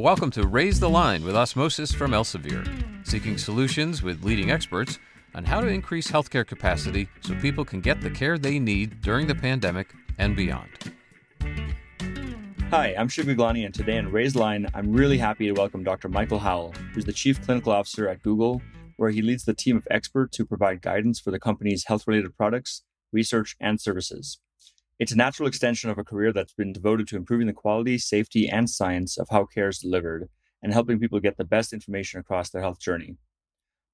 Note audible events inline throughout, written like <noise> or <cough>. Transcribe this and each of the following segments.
Welcome to Raise the Line with Osmosis from Elsevier, seeking solutions with leading experts on how to increase healthcare capacity so people can get the care they need during the pandemic and beyond. Hi, I'm Gaglani, and today on Raise the Line, I'm really happy to welcome Dr. Michael Howell, who's the Chief Clinical Officer at Google, where he leads the team of experts who provide guidance for the company's health related products, research, and services. It's a natural extension of a career that's been devoted to improving the quality, safety, and science of how care is delivered and helping people get the best information across their health journey.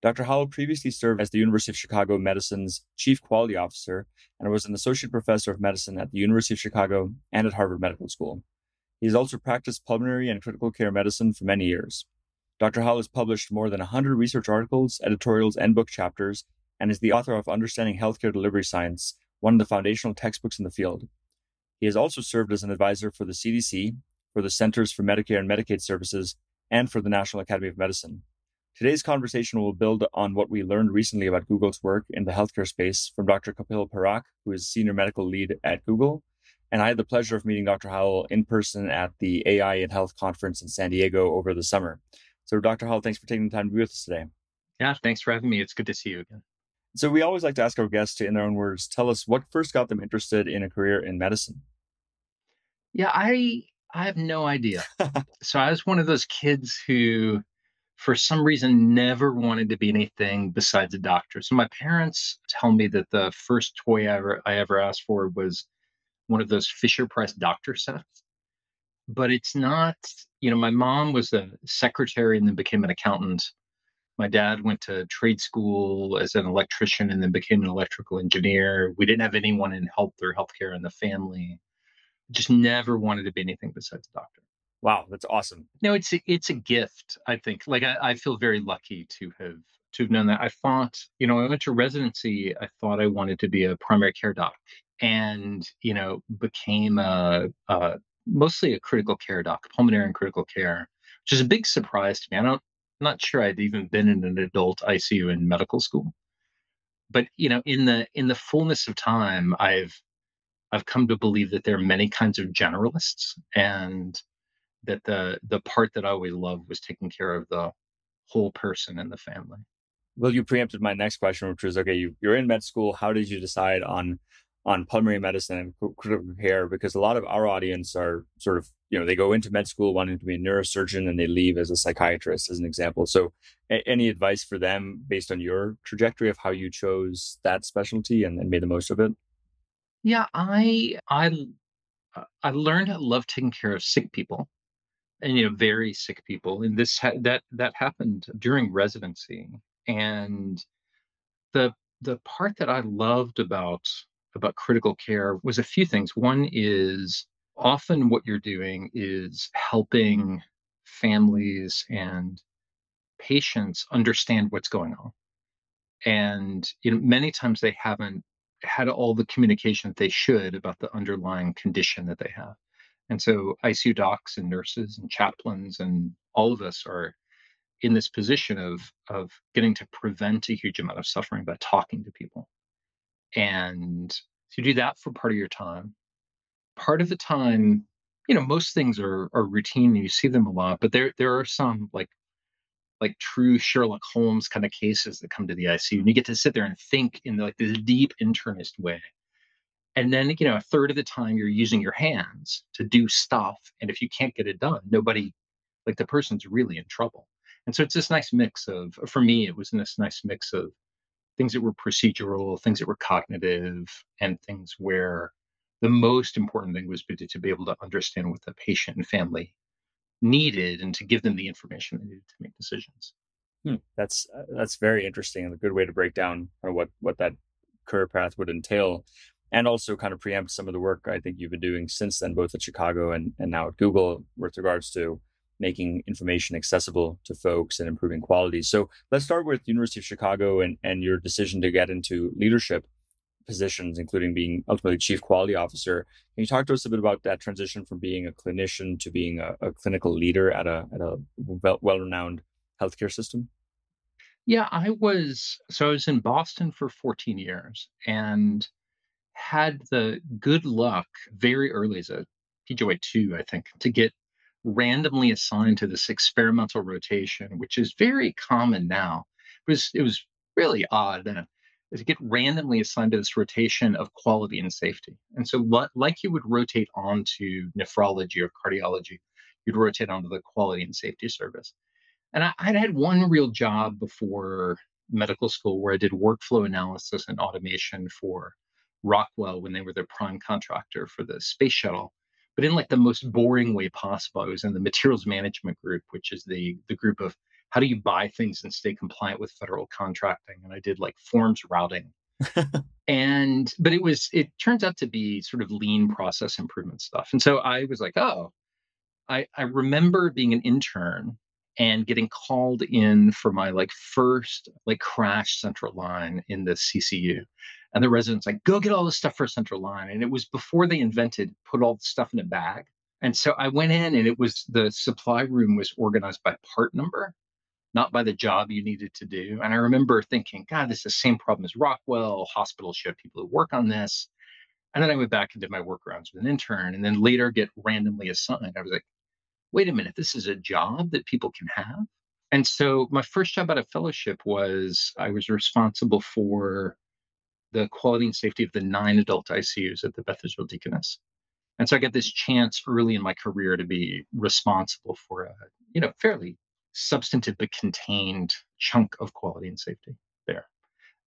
Dr. Howell previously served as the University of Chicago Medicine's Chief Quality Officer and was an Associate Professor of Medicine at the University of Chicago and at Harvard Medical School. He has also practiced pulmonary and critical care medicine for many years. Dr. Howell has published more than 100 research articles, editorials, and book chapters, and is the author of Understanding Healthcare Delivery Science, one of the foundational textbooks in the field. He has also served as an advisor for the CDC, for the Centers for Medicare and Medicaid Services, and for the National Academy of Medicine. Today's conversation will build on what we learned recently about Google's work in the healthcare space from Dr. Kapil Parakh, who is Senior Medical Lead at Google, and I had the pleasure of meeting Dr. Howell in person at the AI in Health conference in San Diego over the summer. So, Dr. Howell, thanks for taking the time to be with us today. Yeah, thanks for having me. It's good to see you again. So, we always like to ask our guests to, in their own words, tell us what first got them interested in a career in medicine. Yeah, I I have no idea. <laughs> so, I was one of those kids who, for some reason, never wanted to be anything besides a doctor. So, my parents tell me that the first toy I ever I ever asked for was one of those Fisher Price doctor sets. But it's not, you know, my mom was a secretary and then became an accountant. My dad went to trade school as an electrician and then became an electrical engineer. We didn't have anyone in health or healthcare in the family. Just never wanted to be anything besides a doctor. Wow, that's awesome. No, it's a, it's a gift. I think. Like I, I feel very lucky to have to have known that. I thought, you know, I went to residency. I thought I wanted to be a primary care doc, and you know became a, a mostly a critical care doc, pulmonary and critical care, which is a big surprise to me. I don't, not sure I'd even been in an adult ICU in medical school, but you know, in the in the fullness of time, I've I've come to believe that there are many kinds of generalists, and that the the part that I always loved was taking care of the whole person and the family. Well, you preempted my next question, which was okay. You, you're in med school. How did you decide on on pulmonary medicine and critical care because a lot of our audience are sort of you know they go into med school wanting to be a neurosurgeon and they leave as a psychiatrist as an example. So a- any advice for them based on your trajectory of how you chose that specialty and, and made the most of it? Yeah i i uh, i learned i love taking care of sick people and you know very sick people and this ha- that that happened during residency. And the the part that i loved about about critical care was a few things. One is often what you're doing is helping families and patients understand what's going on. And you know, many times they haven't had all the communication that they should about the underlying condition that they have. And so ICU docs and nurses and chaplains and all of us are in this position of of getting to prevent a huge amount of suffering by talking to people and you do that for part of your time. Part of the time, you know, most things are are routine and you see them a lot, but there there are some like like true Sherlock Holmes kind of cases that come to the ICU, and you get to sit there and think in like this deep internist way. And then, you know, a third of the time you're using your hands to do stuff, and if you can't get it done, nobody, like the person's really in trouble. And so it's this nice mix of, for me, it was this nice mix of things that were procedural, things that were cognitive, and things where the most important thing was to be able to understand what the patient and family needed and to give them the information they needed to make decisions. Hmm. That's uh, that's very interesting and a good way to break down what what that career path would entail, and also kind of preempt some of the work I think you've been doing since then, both at Chicago and and now at Google, with regards to making information accessible to folks and improving quality. So let's start with University of Chicago and, and your decision to get into leadership positions, including being ultimately chief quality officer. Can you talk to us a bit about that transition from being a clinician to being a, a clinical leader at a at a well-renowned healthcare system? Yeah, I was so I was in Boston for 14 years and had the good luck very early as a PGY2, I think, to get randomly assigned to this experimental rotation, which is very common now. It was it was really odd then to get randomly assigned to this rotation of quality and safety. And so, like you would rotate onto nephrology or cardiology, you'd rotate onto the quality and safety service. And I, would had one real job before medical school where I did workflow analysis and automation for Rockwell when they were their prime contractor for the space shuttle but in like the most boring way possible. I was in the materials management group, which is the the group of how do you buy things and stay compliant with federal contracting, and I did like forms routing. <laughs> and but it was it turns out to be sort of lean process improvement stuff. And so I was like, oh, I I remember being an intern and getting called in for my like first like crash central line in the CCU and the residents like, go get all this stuff for central line. And it was before they invented put all the stuff in a bag. And so I went in and it was the supply room was organized by part number, not by the job you needed to do. And I remember thinking, God, this is the same problem as Rockwell. Hospitals should have people who work on this. And then I went back and did my workarounds with an intern and then later get randomly assigned. I was like, wait a minute, this is a job that people can have. And so my first job out of fellowship was I was responsible for the quality and safety of the nine adult ICUs at the Beth Israel Deaconess. And so I get this chance early in my career to be responsible for a, you know, fairly substantive but contained chunk of quality and safety there.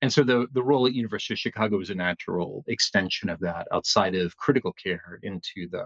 And so the, the role at University of Chicago is a natural extension of that outside of critical care into the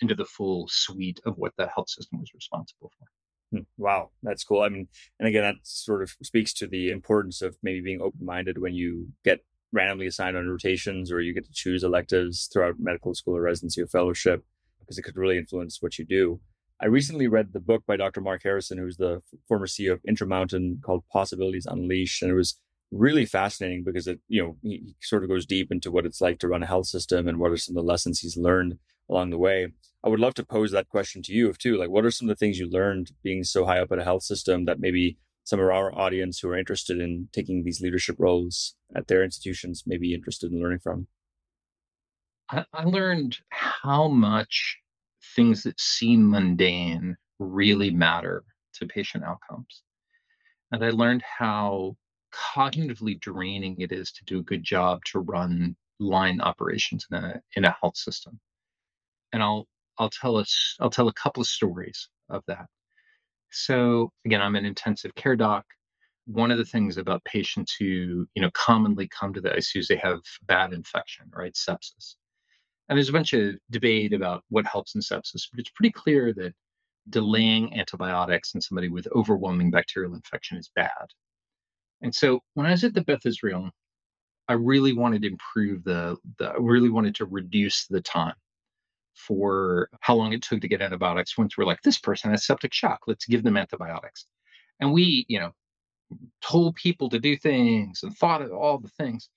into the full suite of what the health system was responsible for. Hmm, wow, that's cool. I mean, and again, that sort of speaks to the importance of maybe being open minded when you get randomly assigned on rotations or you get to choose electives throughout medical school or residency or fellowship because it could really influence what you do. I recently read the book by Dr. Marc Harrison, who's the former CEO of Intermountain called Possibilities Unleashed. And it was really fascinating because it, you know, he, he sort of goes deep into what it's like to run a health system and what are some of the lessons he's learned along the way. I would love to pose that question to you, too, like, what are some of the things you learned being so high up at a health system that maybe some of our audience who are interested in taking these leadership roles at their institutions may be interested in learning from? I, I learned how much things that seem mundane really matter to patient outcomes. And I learned how cognitively draining it is to do a good job to run line operations in a in a health system. And I'll I'll tell us I'll tell a couple of stories of that. So again, I'm an intensive care doc. One of the things about patients who, you know, commonly come to the ICU is they have bad infection, right? Sepsis. And there's a bunch of debate about what helps in sepsis, but it's pretty clear that delaying antibiotics in somebody with overwhelming bacterial infection is bad. And so when I was at the Beth Israel, I really wanted to improve the, the I really wanted to reduce the time for how long it took to get antibiotics once we're like, this person has septic shock, let's give them antibiotics. And we, you know, told people to do things and thought of all the things.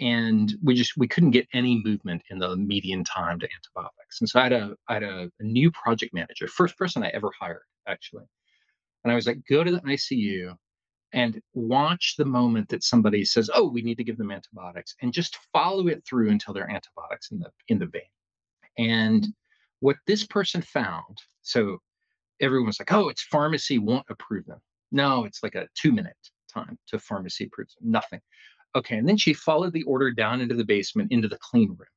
And we just we couldn't get any movement in the median time to antibiotics. And so I had a I had a, a new project manager, first person I ever hired, actually. And I was like, go to the ICU and watch the moment that somebody says, "Oh, we need to give them antibiotics," and just follow it through until they're antibiotics in the in the vein. And what this person found, so everyone's like, oh, it's pharmacy won't approve them. No, it's like a two minute time to pharmacy approves them. Nothing. Okay. And then she followed the order down into the basement into the clean room.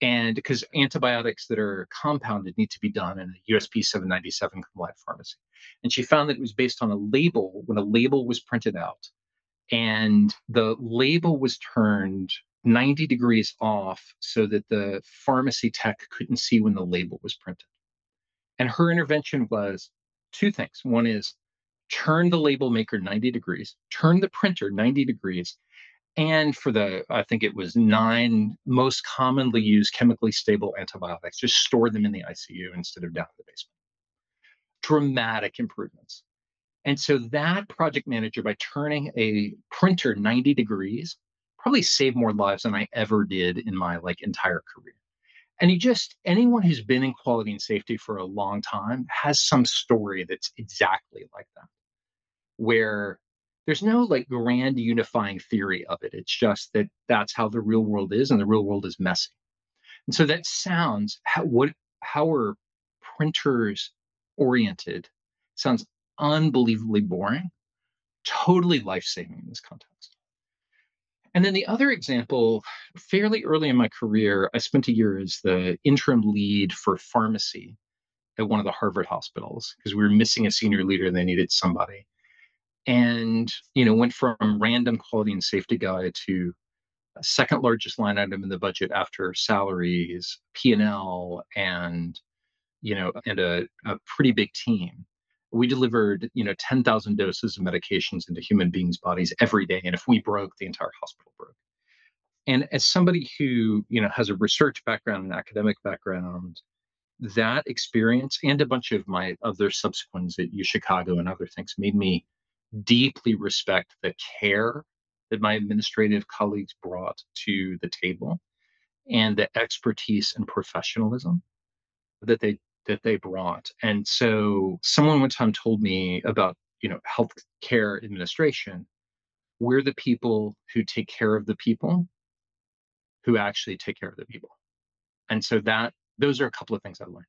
And because antibiotics that are compounded need to be done in a USP 797 compliant pharmacy. And she found that it was based on a label when a label was printed out and the label was turned 90 degrees off so that the pharmacy tech couldn't see when the label was printed. And her intervention was two things. One is turn the label maker 90 degrees, turn the printer 90 degrees, and for the, I think it was nine most commonly used chemically stable antibiotics, just store them in the ICU instead of down in the basement. Dramatic improvements. And so that project manager, by turning a printer 90 degrees, probably saved more lives than I ever did in my like entire career. And you just anyone who's been in quality and safety for a long time has some story that's exactly like that, where there's no like grand unifying theory of it. It's just that that's how the real world is, and the real world is messy. And so that sounds how what how are printers oriented sounds unbelievably boring, totally life saving in this context. And then the other example, fairly early in my career, I spent a year as the interim lead for pharmacy at one of the Harvard hospitals because we were missing a senior leader and they needed somebody. And, you know, went from random quality and safety guy to second largest line item in the budget after salaries, P&L, and, you know, and a, a pretty big team we delivered you know 10,000 doses of medications into human beings bodies every day and if we broke the entire hospital broke. And as somebody who you know has a research background and academic background that experience and a bunch of my other subsequents at U Chicago and other things made me deeply respect the care that my administrative colleagues brought to the table and the expertise and professionalism that they that they brought. And so someone one time told me about, you know, healthcare administration. We're the people who take care of the people who actually take care of the people. And so that those are a couple of things I learned.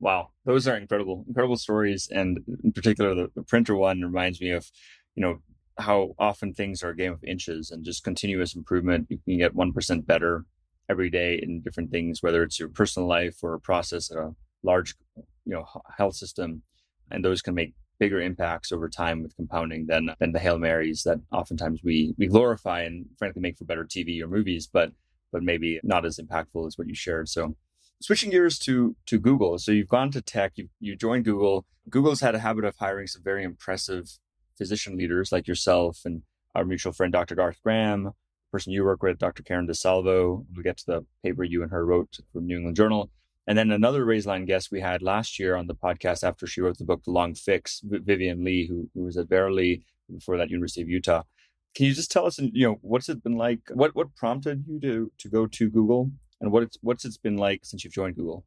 Wow, those are incredible, incredible stories, and in particular, the, the printer one reminds me of, you know, how often things are a game of inches and just continuous improvement. You can get one percent better every day in different things, whether it's your personal life or a process at a large, you know, health system, and those can make bigger impacts over time with compounding than than the hail marys that oftentimes we we glorify and frankly make for better TV or movies, but but maybe not as impactful as what you shared. So switching gears to to Google. So you've gone to tech, you you joined Google. Google's had a habit of hiring some very impressive physician leaders like yourself and our mutual friend Dr. Garth Graham, person you work with, Dr. Karen DeSalvo. We'll get to the paper you and her wrote from New England Journal. And then another Raiseline guest we had last year on the podcast after she wrote the book The Long Fix, Vivian Lee, who, who was at Verily before that University of Utah. Can you just tell us, you know, what's it been like? What what prompted you to to go to Google, and what it's what's it's been like since you've joined Google?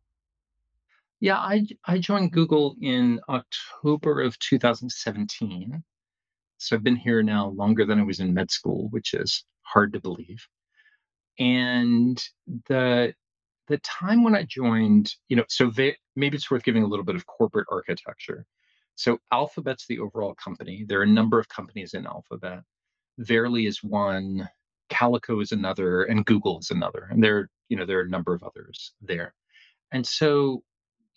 Yeah, I I joined Google in October of 2017. So I've been here now longer than I was in med school, which is hard to believe. And the the time when I joined, you know, so they, maybe it's worth giving a little bit of corporate architecture. So Alphabet's the overall company. There are a number of companies in Alphabet. Verily is one, Calico is another, and Google is another. And there, you know, there are a number of others there. And so,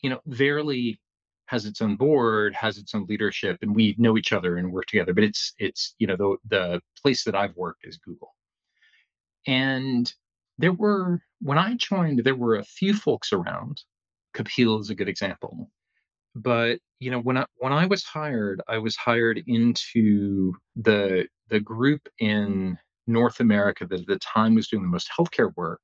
you know, Verily has its own board, has its own leadership, and we know each other and work together. But it's it's you know the the place that I've worked is Google, and there were when I joined, there were a few folks around. Kapil is a good example. But you know, when I when I was hired, I was hired into the the group in North America that at the time was doing the most healthcare work,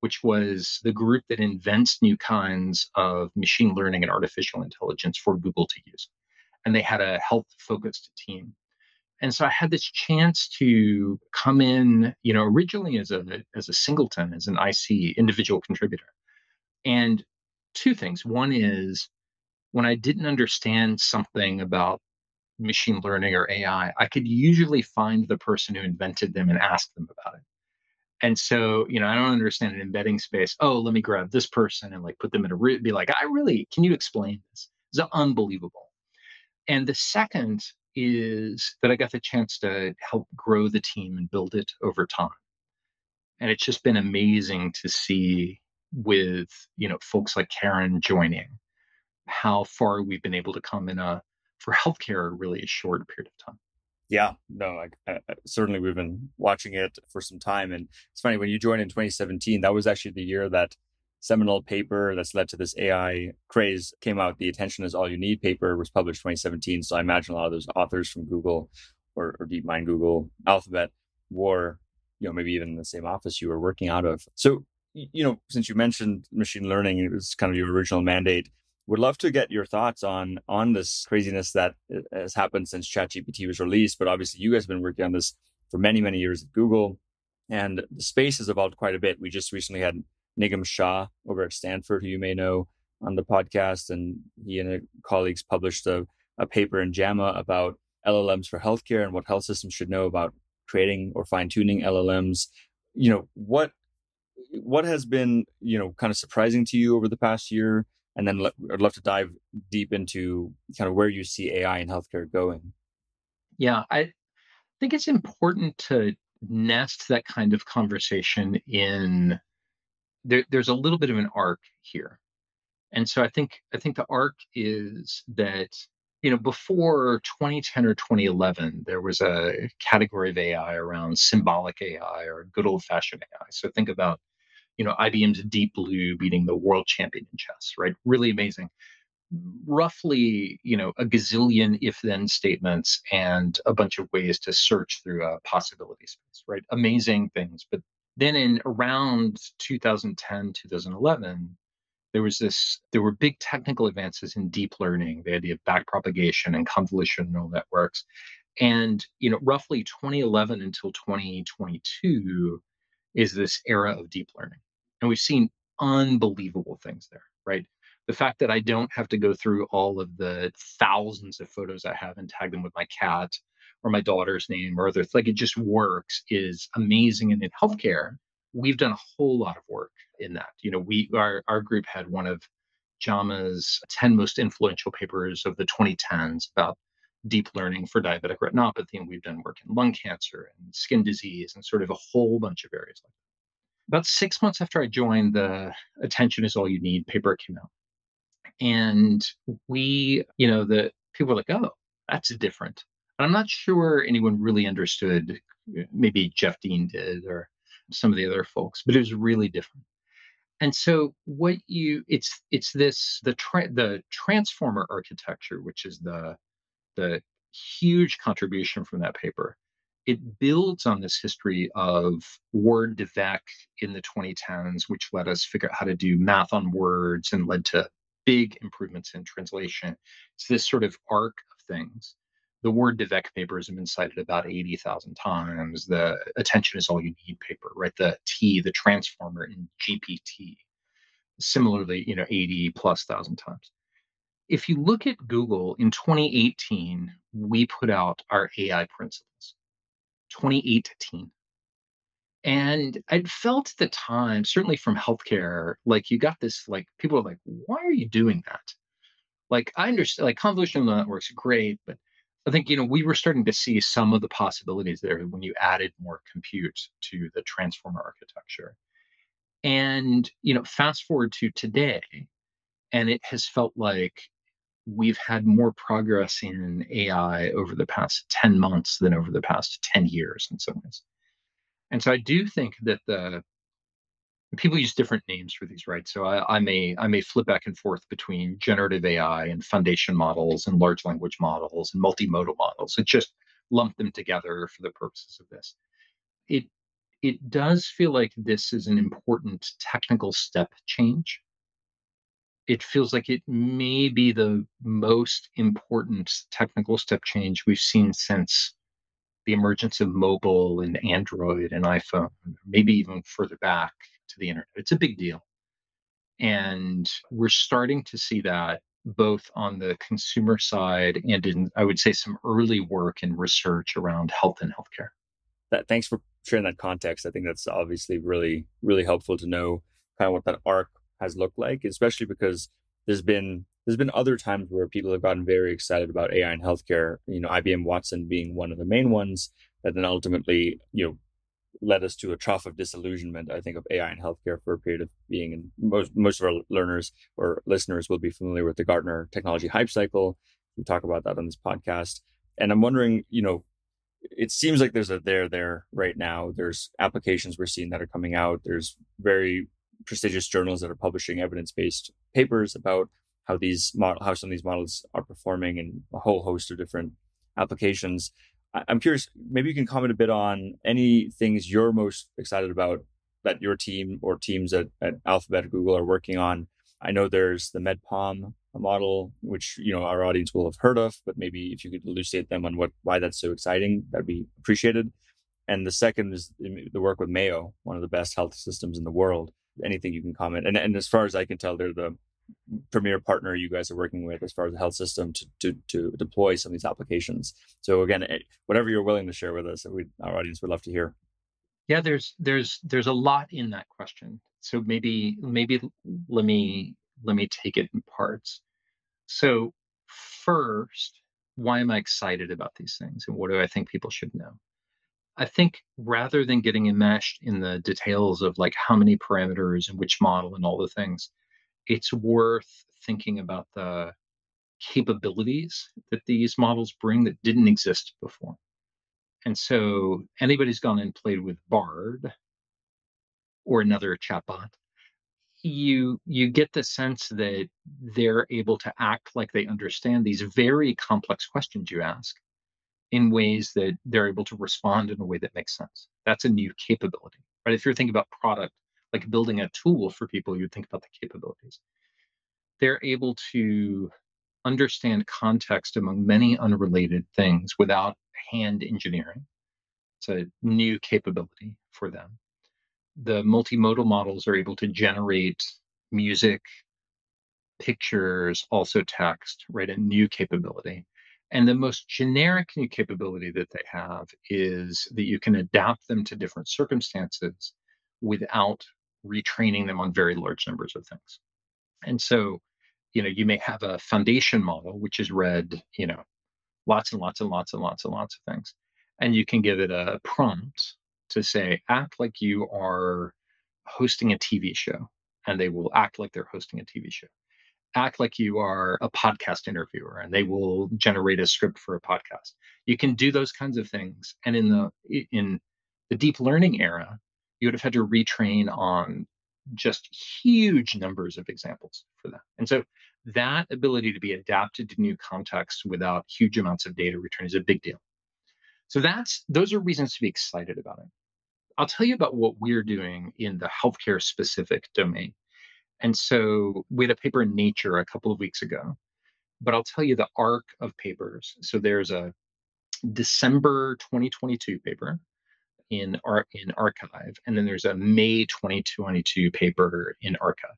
which was the group that invents new kinds of machine learning and artificial intelligence for Google to use. And they had a health focused team. And so I had this chance to come in, you know, originally as a as a singleton, as an IC individual contributor. And two things. One is when I didn't understand something about machine learning or AI, I could usually find the person who invented them and ask them about it. And so, you know, I don't understand an embedding space. Oh, let me grab this person and like put them in a re- be like, I really can you explain this? It's unbelievable. And the second is that I got the chance to help grow the team and build it over time. And it's just been amazing to see with, you know, folks like Karen joining how far we've been able to come in a for healthcare really a short period of time. Yeah, no, I, I, certainly we've been watching it for some time, and it's funny when you joined in 2017. That was actually the year that seminal paper that's led to this AI craze came out. The Attention is All You Need paper was published 2017. So I imagine a lot of those authors from Google or, or DeepMind, Google, Alphabet were, you know, maybe even in the same office you were working out of. So, you know, since you mentioned machine learning, it was kind of your original mandate. Would love to get your thoughts on on this craziness that uh, has happened since ChatGPT was released. But obviously, you guys have been working on this for many, many years at Google, and the space has evolved quite a bit. We just recently had Nigam Shah over at Stanford, who you may know on the podcast, and he and colleagues published a, a paper in JAMA about LLMs for healthcare and what health systems should know about creating or fine tuning LLMs. You know what what has been you know kind of surprising to you over the past year And then I'd love to dive deep into kind of where you see AI in healthcare going. Yeah, I think it's important to nest that kind of conversation in there, there's a little bit of an arc here. And so I think I think the arc is that you know before 2010 or 2011 there was a category of AI around symbolic AI or good old fashioned AI. So think about you know IBM's Deep Blue beating the world champion in chess, right? Really amazing. Roughly, you know, a gazillion if then statements and a bunch of ways to search through a possibility space, right? Amazing things. But then in around 2010, 2011, there was this there were big technical advances in deep learning the idea of backpropagation and convolutional networks and you know roughly 2011 until 2022 is this era of deep learning. And we've seen unbelievable things there right? The fact that i don't have to go through all of the thousands of photos i have and tag them with my cat or my daughter's name or other like it just works is amazing and in healthcare we've done a whole lot of work in that. You know, we our our group had one of JAMA's 10 most influential papers of the 2010s about deep learning for diabetic retinopathy. And we've done work in lung cancer and skin disease and sort of a whole bunch of areas like that. About six months after I joined, the Attention is All You Need paper came out. And we, you know, the people were like, oh, that's different. I'm not sure anyone really understood. Uh, maybe Jeff Dean did or some of the other folks, but it was really different. And so what you it's it's this the tra- the transformer architecture, which is the the huge contribution from that paper. It builds on this history of Word2Vec in the 2010s, which let us figure out how to do math on words and led to big improvements in translation. It's this sort of arc of things the Word2Vec papers have been cited about 80,000 times. The attention is all you need paper, right? The T, the transformer in GPT, similarly, you know, 80 plus thousand times. If you look at Google in 2018, we put out our AI principles. 2018. And I'd felt at the time, certainly from healthcare, like you got this, like people are like, why are you doing that? Like I understand, like convolutional networks great, but I think you know we were starting to see some of the possibilities there when you added more compute to the transformer architecture. And you know, fast forward to today, and it has felt like we've had more progress in AI over the past 10 months than over the past 10 years in some ways. And so I do think that the people use different names for these, right? So I, I, may I may flip back and forth between generative AI and foundation models and large language models and multimodal models. It just lump them together for the purposes of this. It it does feel like this is an important technical step change. It feels like it may be the most important technical step change we've seen since the emergence of mobile and Android and iPhone, maybe even further back to the internet. It's a big deal. And we're starting to see that both on the consumer side and in, I would say, some early work and research around health and healthcare. That, thanks for sharing that context. I think that's obviously really, really helpful to know kind of what that arc has looked like, especially because there's been there's been other times where people have gotten very excited about AI in healthcare. You know, IBM Watson being one of the main ones that then ultimately, you know, led us to a trough of disillusionment, I think, of AI in healthcare for a period of being. And most most of our learners or listeners will be familiar with the Gartner technology hype cycle. We talk about that on this podcast. And I'm wondering, you know, it seems like there's a there there right now. There's applications we're seeing that are coming out. There's very prestigious journals that are publishing evidence-based papers about how these model how some of these models are performing in a whole host of different applications. I'm curious, maybe you can comment a bit on any things you're most excited about that your team or teams at, at Alphabet, Google are working on. I know there's the Med-PaLM model, which you know our audience will have heard of, but maybe if you could elucidate them on what why that's so exciting, that'd be appreciated. And the second is the work with Mayo, one of the best health systems in the world. Anything you can comment, and and as far as I can tell, they're the premier partner you guys are working with as far as the health system to, to, to deploy some of these applications. So again, eh, whatever you're willing to share with us, we, our audience would love to hear. Yeah, there's there's there's a lot in that question. So maybe maybe let me let me take it in parts. So, first, why am I excited about these things and what do I think people should know? I think rather than getting enmeshed in the details of like how many parameters and which model and all the things, it's worth thinking about the capabilities that these models bring that didn't exist before. And so anybody's gone and played with Bard or another chatbot, you you get the sense that they're able to act like they understand these very complex questions you ask in ways that they're able to respond in a way that makes sense. That's a new capability. Right? If you're thinking about product, like building a tool for people, you'd think about the capabilities. They're able to understand context among many unrelated things without hand engineering. It's a new capability for them. The multimodal models are able to generate music, pictures, also text, right? A new capability. And the most generic new capability that they have is that you can adapt them to different circumstances without retraining them on very large numbers of things. And so, you know, you may have a foundation model, which is read, you know, lots and lots and lots and lots and lots of things. And you can give it a prompt to say, act like you are hosting a TV show. And they will act like they're hosting a TV show. Act like you are a podcast interviewer and they will generate a script for a podcast. You can do those kinds of things. And in the in the deep learning era, you would have had to retrain on just huge numbers of examples for that. And so that ability to be adapted to new contexts without huge amounts of data return is a big deal. So that's those are reasons to be excited about it. I'll tell you about what we're doing in the healthcare specific domain. And so we had a paper in Nature a couple of weeks ago, but I'll tell you the arc of papers. So there's a December 2022 paper in our in arXiv and then there's a may 2022 paper in arXiv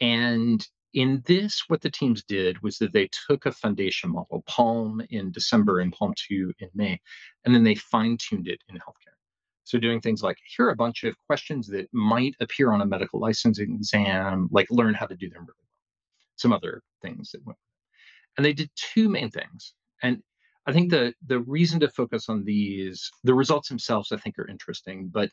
and in this what the teams did was that they took a foundation model PaLM in december and PaLM 2 in may and then they fine-tuned it in healthcare. So doing things like here are a bunch of questions that might appear on a medical licensing exam like learn how to do them really well. Some other things that went and they did two main things. And I think the the reason to focus on these, the results themselves, I think are interesting. But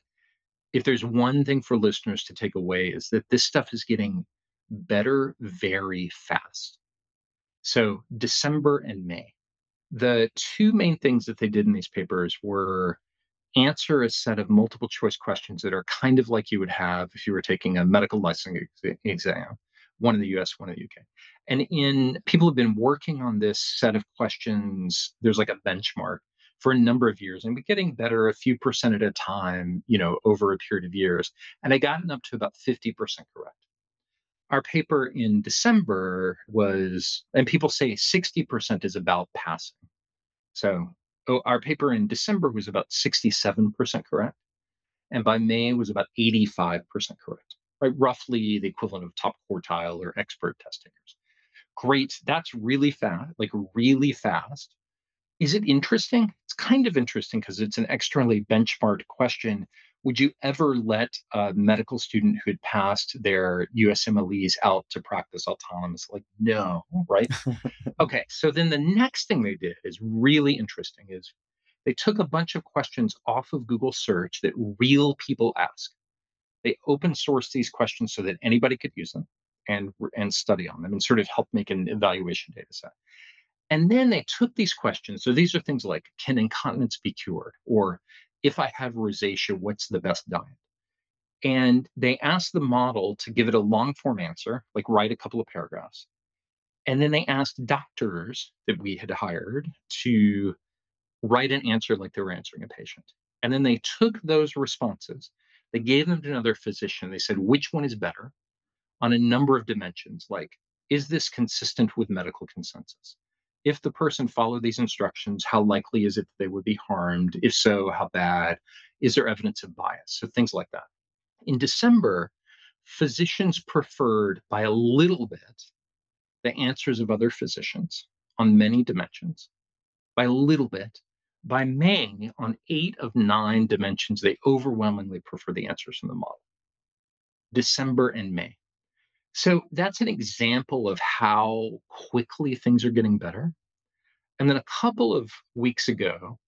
if there's one thing for listeners to take away is that this stuff is getting better very fast. So December and May, the two main things that they did in these papers were answer a set of multiple choice questions that are kind of like you would have if you were taking a medical licensing exam, one in the US, one in the UK. And in people have been working on this set of questions, there's like a benchmark for a number of years and we're getting better a few percent at a time, you know, over a period of years. And I gotten up to about 50% correct. Our paper in December was, and people say 60% is about passing. So oh, our paper in December was about 67% correct. And by May was about 85% correct, right? Roughly the equivalent of top quartile or expert test takers great. That's really fast, like really fast. Is it interesting? It's kind of interesting because it's an externally benchmarked question. Would you ever let a medical student who had passed their USMLEs out to practice autonomous? Like, no, right? <laughs> okay. So then the next thing they did is really interesting is they took a bunch of questions off of Google search that real people ask. They open sourced these questions so that anybody could use them and and study on them and sort of help make an evaluation data set. And then they took these questions. So these are things like can incontinence be cured? Or if I have rosacea, what's the best diet? And they asked the model to give it a long form answer, like write a couple of paragraphs. And then they asked doctors that we had hired to write an answer like they were answering a patient. And then they took those responses, they gave them to another physician. They said, which one is better? on a number of dimensions? Like is this consistent with medical consensus? If the person followed these instructions how likely is it that they would be harmed? If so how bad? Is there evidence of bias? So things like that. In december physicians preferred by a little bit the answers of other physicians on many dimensions by a little bit by may on eight of nine dimensions they overwhelmingly prefer the answers from the model. December and may. So that's an example of how quickly things are getting better. And then a couple of weeks ago,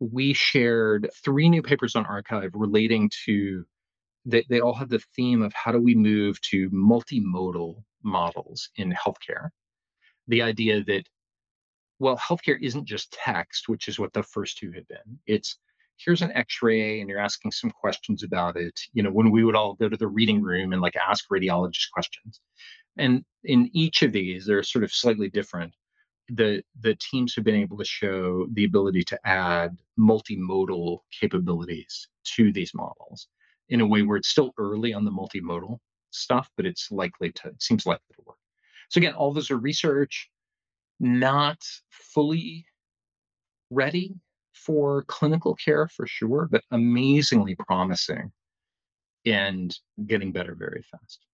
we shared three new papers on arXiv relating to they, they all have the theme of how do we move to multimodal models in healthcare. The idea that well healthcare isn't just text which is what the first two had been. It's here's an x-ray and you're asking some questions about it you know when we would all go to the reading room and like ask radiologists questions. And in each of these they're sort of slightly different. The the teams have been able to show the ability to add multimodal capabilities to these models in a way where it's still early on the multimodal stuff but it's likely to it seems likely to work. So again all those are research not fully ready for clinical care for sure, but amazingly promising and getting better very fast.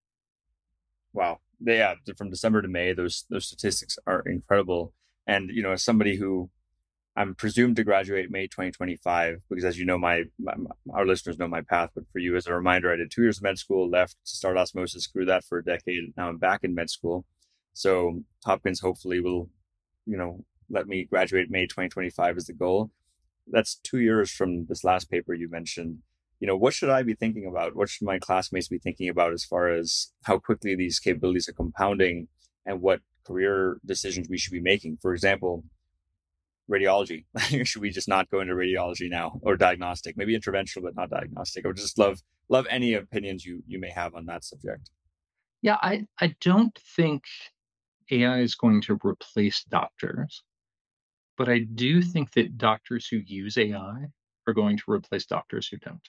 Wow. Yeah, from December to May, those those statistics are incredible. And you know, as somebody who I'm presumed to graduate May 2025, because as you know, my, my, our listeners know my path. But for you, as a reminder, I did two years of med school, left, to start osmosis, grew that for a decade. Now I'm back in med school. So Hopkins hopefully will, you know, let me graduate May 2025 is the goal. That's two years from this last paper you mentioned. You know what should i be thinking about? What should my classmates be thinking about as far as how quickly these capabilities are compounding and what career decisions we should be making? For example radiology. <laughs> Should we just not go into radiology now or diagnostic? Maybe interventional but not diagnostic. I would just love love any opinions you you may have on that subject. Yeah i i don't think ai is going to replace doctors but I do think that doctors who use AI are going to replace doctors who don't.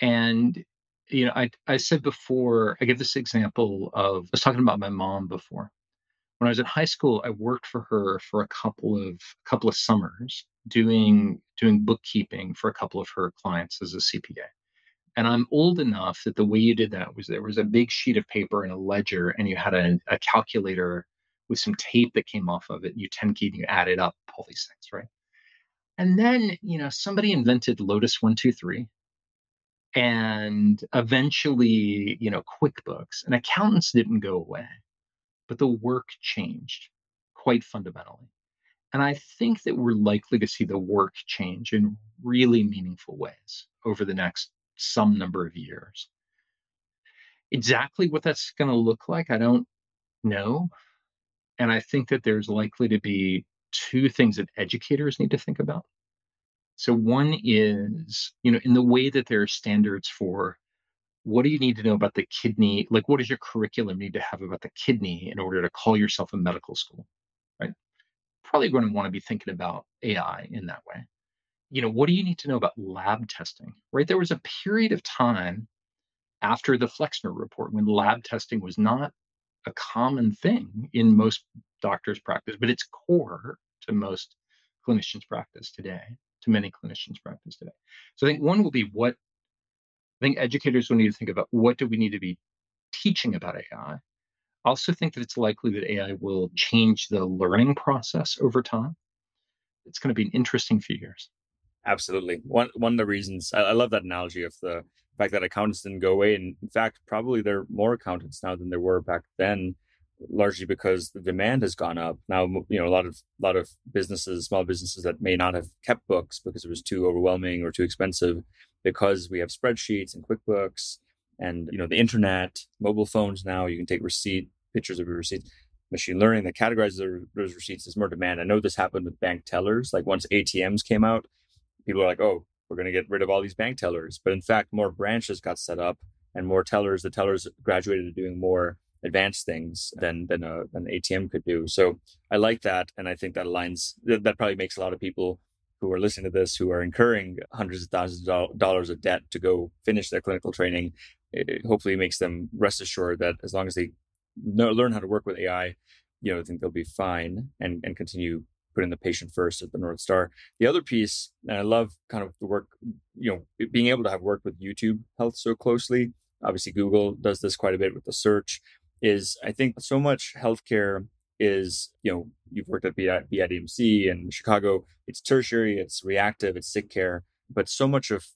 And you know, I I said before, I give this example of I was talking about my mom before. When I was in high school, I worked for her for a couple of couple of summers doing doing bookkeeping for a couple of her clients as a CPA. And I'm old enough that the way you did that was there was a big sheet of paper and a ledger, and you had a, a calculator with some tape that came off of it. You 10 keyed and you added up all these things, right? And then, you know, somebody invented Lotus 123 and eventually, you know, QuickBooks and accountants didn't go away, but the work changed quite fundamentally. And I think that we're likely to see the work change in really meaningful ways over the next some number of years. Exactly what that's going to look like, I don't know. And I think that there's likely to be two things that educators need to think about. So one is, you know, in the way that there are standards for what do you need to know about the kidney? Like, what does your curriculum need to have about the kidney in order to call yourself a medical school? Right. Probably going to want to be thinking about AI in that way. You know, what do you need to know about lab testing? Right. There was a period of time after the Flexner report when lab testing was not a common thing in most doctors' practice, but it's core to most clinicians' practice today, to many clinicians' practice today. So I think one will be what I think educators will need to think about what do we need to be teaching about AI. I also think that it's likely that AI will change the learning process over time. It's going to be an interesting few years. Absolutely. One one of the reasons I, I love that analogy of the fact that accountants didn't go away. And in fact, probably there are more accountants now than there were back then, largely because the demand has gone up. Now, you know, a lot of a lot of businesses, small businesses that may not have kept books because it was too overwhelming or too expensive, because we have spreadsheets and QuickBooks and you know the internet, mobile phones. Now you can take receipt pictures of your receipts. Machine learning that categorizes those receipts is more demand. I know this happened with bank tellers. Like once ATMs came out, people are like, "Oh, we're going to get rid of all these bank tellers. But in fact, more branches got set up and more tellers. The tellers graduated to doing more advanced things than than uh, a, an ATM could do. So I like that, and I think that aligns. That, that probably makes a lot of people who are listening to this who are incurring hundreds of thousands of dollars of debt to go finish their clinical training. It hopefully makes them rest assured that as long as they know, learn how to work with AI, you know, I think they'll be fine and and continue putting the patient first at the North Star. The other piece, and I love kind of the work, you know, being able to have worked with YouTube Health so closely. Obviously, Google does this quite a bit with the search. Is I think so much healthcare is, you know, you've worked at BIDMC and Chicago. It's tertiary, it's reactive, it's sick care, but so much of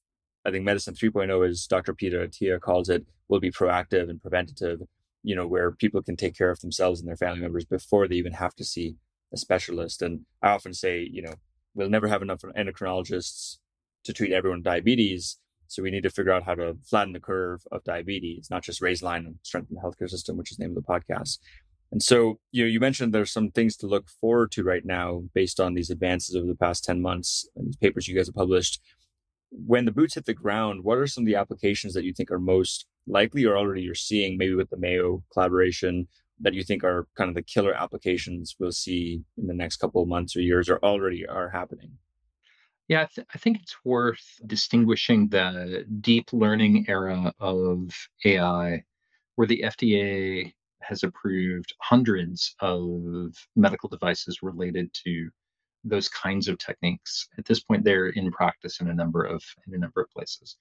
I think medicine 3.0, as Dr. Peter Attia calls it, will be proactive and preventative, you know, where people can take care of themselves and their family members before they even have to see a specialist. And I often say, you know, we'll never have enough endocrinologists to treat everyone with diabetes. So we need to figure out how to flatten the curve of diabetes, not just raise line and strengthen the healthcare system, which is the name of the podcast. And so, you know, you mentioned there's some things to look forward to right now based on these advances over the past 10 months and these papers you guys have published when the boots hit the ground, what are some of the applications that you think are most likely or already you're seeing, maybe with the Mayo collaboration, that you think are kind of the killer applications we'll see in the next couple of months or years or already are happening? Yeah, I, th- I think it's worth distinguishing the deep learning era of AI, where the FDA has approved hundreds of medical devices related to those kinds of techniques. At this point, they're in practice in a number of in a number of places.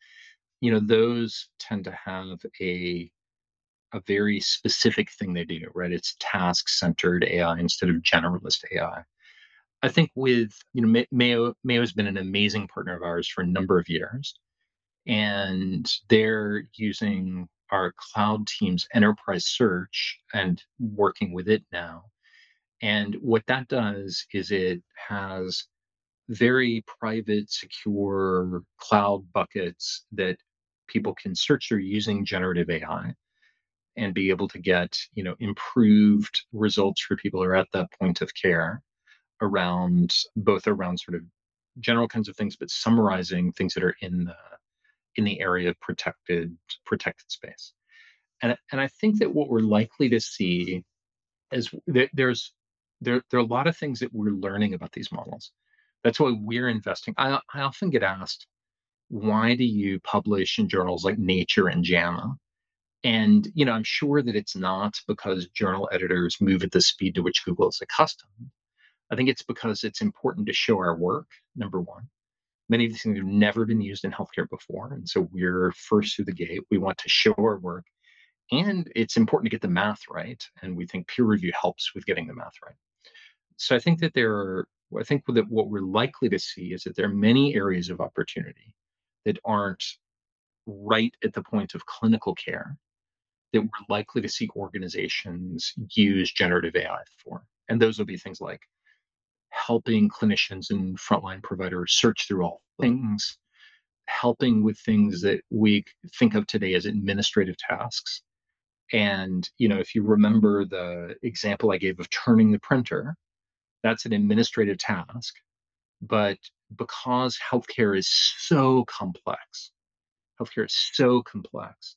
You know, those tend to have a a very specific thing they do, right? It's task centered AI instead of generalist AI. I think with you know Mayo Mayo has been an amazing partner of ours for a number of years, and they're using our cloud team's enterprise search and working with it now and what that does is it has very private, secure cloud buckets that people can search through using generative AI and be able to get, you know, improved results for people who are at that point of care around both around sort of general kinds of things, but summarizing things that are in the in the area of protected protected space. And and I think that what we're likely to see is that there's there, there are a lot of things that we're learning about these models. That's why we're investing. I, I often get asked, why do you publish in journals like Nature and JAMA? And you know, I'm sure that it's not because journal editors move at the speed to which Google is accustomed. I think it's because it's important to show our work, number one. Many of these things have never been used in healthcare before. And so we're first through the gate. We want to show our work. And it's important to get the math right. And we think peer review helps with getting the math right so I think that there are, I think that what we're likely to see is that there are many areas of opportunity that aren't right at the point of clinical care that we're likely to see organizations use generative AI for. And those will be things like helping clinicians and frontline providers search through all things, helping with things that we think of today as administrative tasks. And, you know, if you remember the example I gave of turning the printer, that's an administrative task. But because healthcare is so complex, healthcare is so complex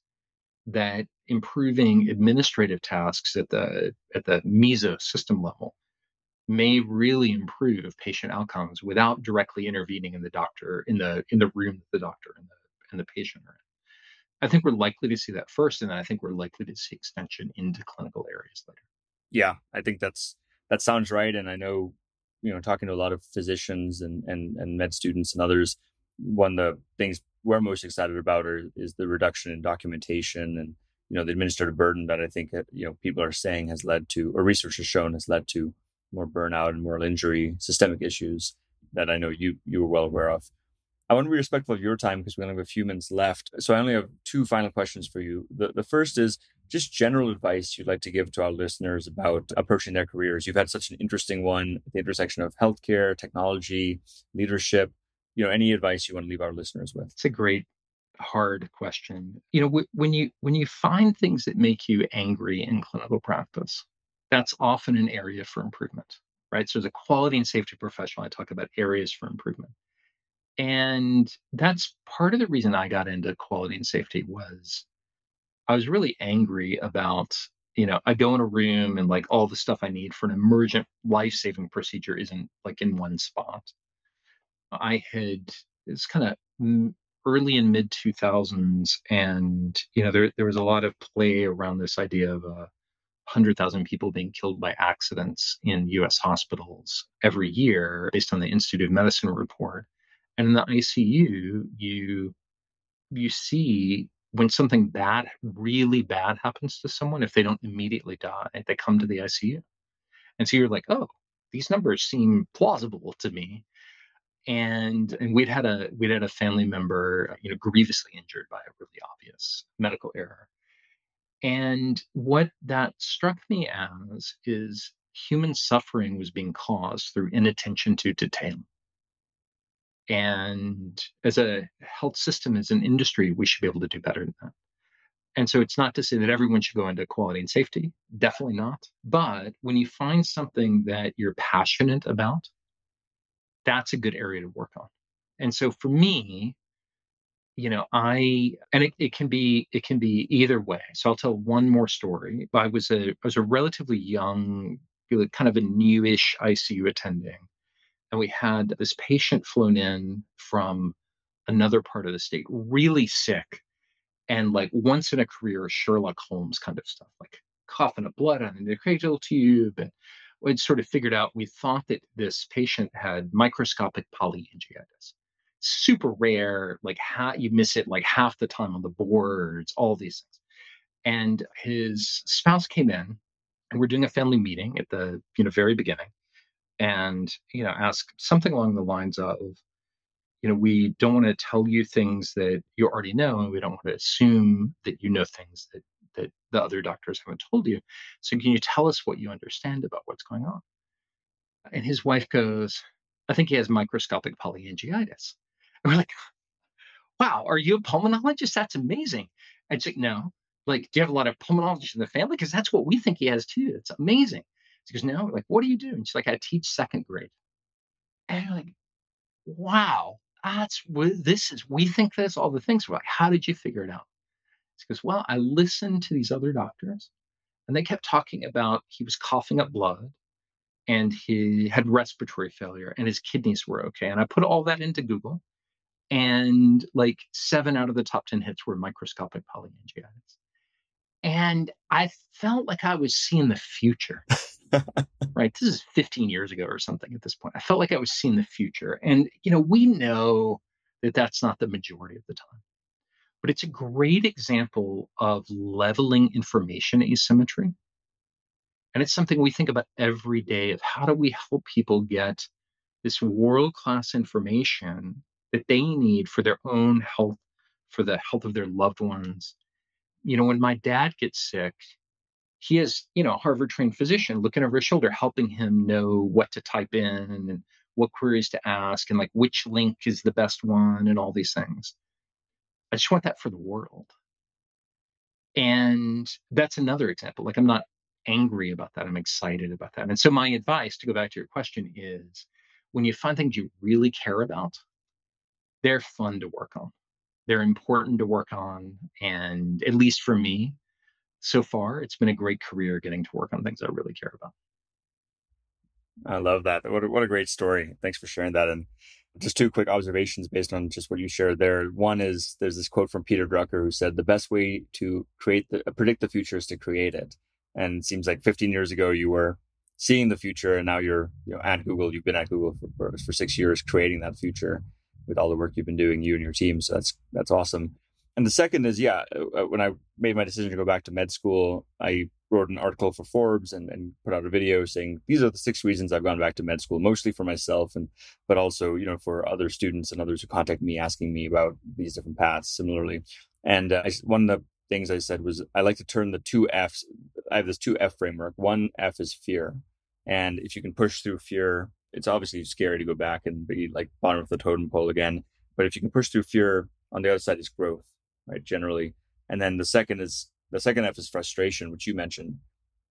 that improving administrative tasks at the at the meso system level may really improve patient outcomes without directly intervening in the doctor in the in the room that the doctor and the and the patient are in. I think we're likely to see that first, and I think we're likely to see extension into clinical areas later. Yeah, I think that's that sounds right. And I know, you know, talking to a lot of physicians and and, and med students and others, one of the things we're most excited about are, is the reduction in documentation and you know the administrative burden that I think uh, you know people are saying has led to, or research has shown has led to more burnout and moral injury, systemic issues that I know you you were well aware of. I want to be respectful of your time because we only have a few minutes left. So I only have two final questions for you. The the first is just general advice you'd like to give to our listeners about approaching their careers. You've had such an interesting one at the intersection of healthcare, technology, leadership. You know, any advice you want to leave our listeners with? It's a great hard question. You know, when you when you find things that make you angry in clinical practice, that's often an area for improvement, right? So as a quality and safety professional, I talk about areas for improvement. And that's part of the reason I got into quality and safety was I was really angry about, you know, I go in a room and like all the stuff I need for an emergent life saving procedure isn't like in one spot. I had, it's kind of early in mid 2000s. And, you know, there, there was a lot of play around this idea of uh, 100,000 people being killed by accidents in US hospitals every year based on the Institute of Medicine report. And in the ICU, you you see when something bad, really bad happens to someone, if they don't immediately die, they come to the ICU. And so you're like, oh, these numbers seem plausible to me. And and we'd had a we'd had a family member you know grievously injured by a really obvious medical error. And what that struck me as is human suffering was being caused through inattention to detail. And as a health system as an industry we should be able to do better than that. And so it's not to say that everyone should go into quality and safety definitely not. But when you find something that you're passionate about that's a good area to work on. And so for me, you know, I and it, it can be it can be either way. So I'll tell one more story. I was a I was a relatively young, kind of a newish ICU attending, and we had this patient flown in from another part of the state, really sick, and like once in a career Sherlock Holmes kind of stuff, like coughing up blood on an cranial tube and we'd sort of figured out we thought that this patient had microscopic polyangiitis. Super rare like how you miss it like half the time on the boards all these things. And his spouse came in and we're doing a family meeting at the you know very beginning and you know ask something along the lines of you know we don't want to tell you things that you already know and we don't want to assume that you know things that that the other doctors haven't told you. So can you tell us what you understand about what's going on? And his wife goes, I think he has microscopic polyangiitis. And we're like, wow, are you a pulmonologist? That's amazing. She's like, no. Like, do you have a lot of pulmonologists in the family? Because that's what we think he has too. It's amazing. She goes, no. Like, what do you do? And she's like, I teach second grade. And like, wow, that's what this is. We think this, all the things. We're like, how did you figure it out? He goes, Well, I listened to these other doctors, and they kept talking about he was coughing up blood and he had respiratory failure and his kidneys were okay. And I put all that into Google, and like seven out of the top 10 hits were microscopic polyangiitis. And I felt like I was seeing the future. <laughs> right. This is 15 years ago or something at this point. I felt like I was seeing the future. And, you know, we know that that's not the majority of the time but it's a great example of leveling information asymmetry. And it's something we think about every day of how do we help people get this world class information that they need for their own health, for the health of their loved ones. You know, when my dad gets sick, he is, you know, a Harvard trained physician looking over his shoulder, helping him know what to type in and what queries to ask and like which link is the best one and all these things. I just want that for the world. And that's another example. Like, I'm not angry about that. I'm excited about that. And so, my advice to go back to your question is when you find things you really care about, they're fun to work on. They're important to work on. And at least for me, so far, it's been a great career getting to work on things I really care about. I love that. What a, what a great story. Thanks for sharing that. And just two quick observations based on just what you shared there. One is there's this quote from Peter Drucker who said the best way to create the predict the future is to create it. And it seems like 15 years ago you were seeing the future, and now you're you know at Google. You've been at Google for, for, for six years, creating that future with all the work you've been doing, you and your team. So that's that's awesome. And the second is, yeah, uh, when I made my decision to go back to med school, I wrote an article for Forbes and, and put out a video saying these are the six reasons I've gone back to med school, mostly for myself and but also you know for other students and others who contact me asking me about these different paths. Similarly, and uh, I, one of the things I said was I like to turn the two Fs. I have this two F framework. One F is fear, and if you can push through fear, it's obviously scary to go back and be like bottom of the totem pole again. But if you can push through fear, on the other side is growth, right? Generally, and then the second is the second F is frustration, which you mentioned.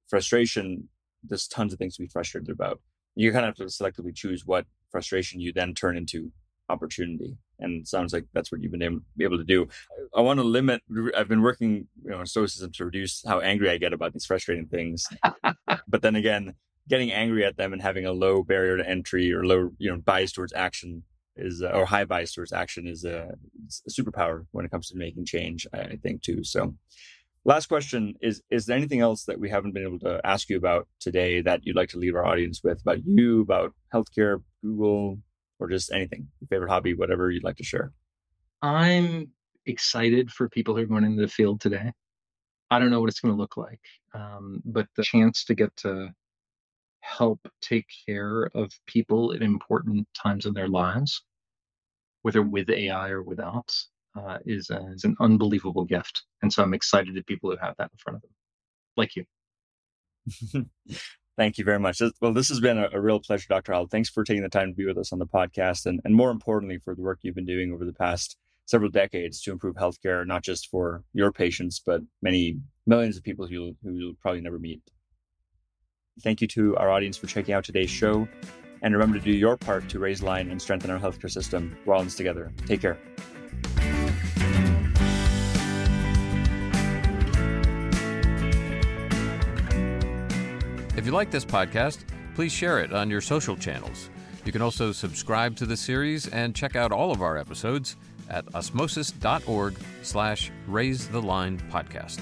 Frustration, there's tons of things to be frustrated about. You kind of have to selectively choose what frustration you then turn into opportunity. And sounds like that's what you've been able, able to do. I, I want to limit, I've been working you know, on stoicism to reduce how angry I get about these frustrating things. <laughs> but then again, getting angry at them and having a low barrier to entry or low, you know, bias towards action is, uh, or high bias towards action is a, a, superpower when it comes to making change, I, think too. So Last question is Is there anything else that we haven't been able to ask you about today that you'd like to leave our audience with about you, about healthcare, Google, or just anything, your favorite hobby, whatever you'd like to share? I'm excited for people who are going into the field today. I don't know what it's going to look like, um, but the chance to get to help take care of people at important times in their lives, whether with AI or without, uh, is, uh, is an unbelievable gift. And so I'm excited to people who have that in front of them, like you. <laughs> Thank you very much. Well, this has been a, a, real pleasure, Dr. Howell. Thanks for taking the time to be with us on the podcast and, and more importantly, for the work you've been doing over the past several decades to improve healthcare, not just for your patients, but many millions of people who, who you'll probably never meet. Thank you to our audience for checking out today's show. And remember to do your part to raise line and strengthen our healthcare system. We're all in this together. Take care. If you like this podcast, please share it on your social channels. You can also subscribe to the series and check out all of our episodes at osmosis.org slash raise the line podcast.